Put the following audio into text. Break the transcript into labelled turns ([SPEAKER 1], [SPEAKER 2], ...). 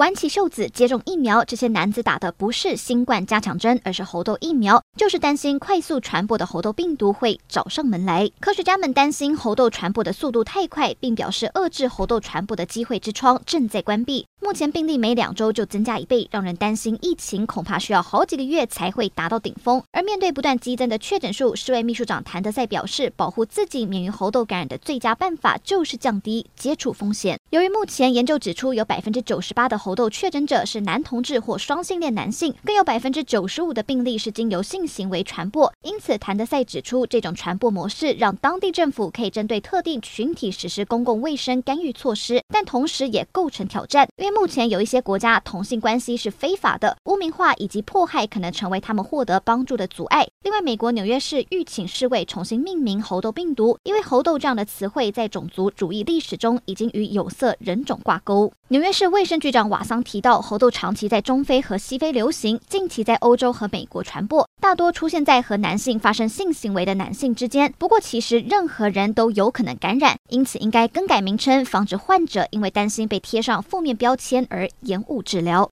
[SPEAKER 1] 挽起袖子接种疫苗，这些男子打的不是新冠加强针，而是猴痘疫苗，就是担心快速传播的猴痘病毒会找上门来。科学家们担心猴痘传播的速度太快，并表示遏制猴痘传播的机会之窗正在关闭。目前病例每两周就增加一倍，让人担心疫情恐怕需要好几个月才会达到顶峰。而面对不断激增的确诊数，世卫秘书长谭德赛表示，保护自己免于猴痘感染的最佳办法就是降低接触风险。由于目前研究指出有百分之九十八的猴猴痘确诊者是男同志或双性恋男性，更有百分之九十五的病例是经由性行为传播。因此，谭德赛指出，这种传播模式让当地政府可以针对特定群体实施公共卫生干预措施，但同时也构成挑战，因为目前有一些国家同性关系是非法的，污名化以及迫害可能成为他们获得帮助的阻碍。另外，美国纽约市欲请世卫重新命名猴痘病毒，因为猴痘这样的词汇在种族主义历史中已经与有色人种挂钩。纽约市卫生局长瓦桑提到，猴痘长期在中非和西非流行，近期在欧洲和美国传播，大多出现在和男性发生性行为的男性之间。不过，其实任何人都有可能感染，因此应该更改名称，防止患者因为担心被贴上负面标签而延误治疗。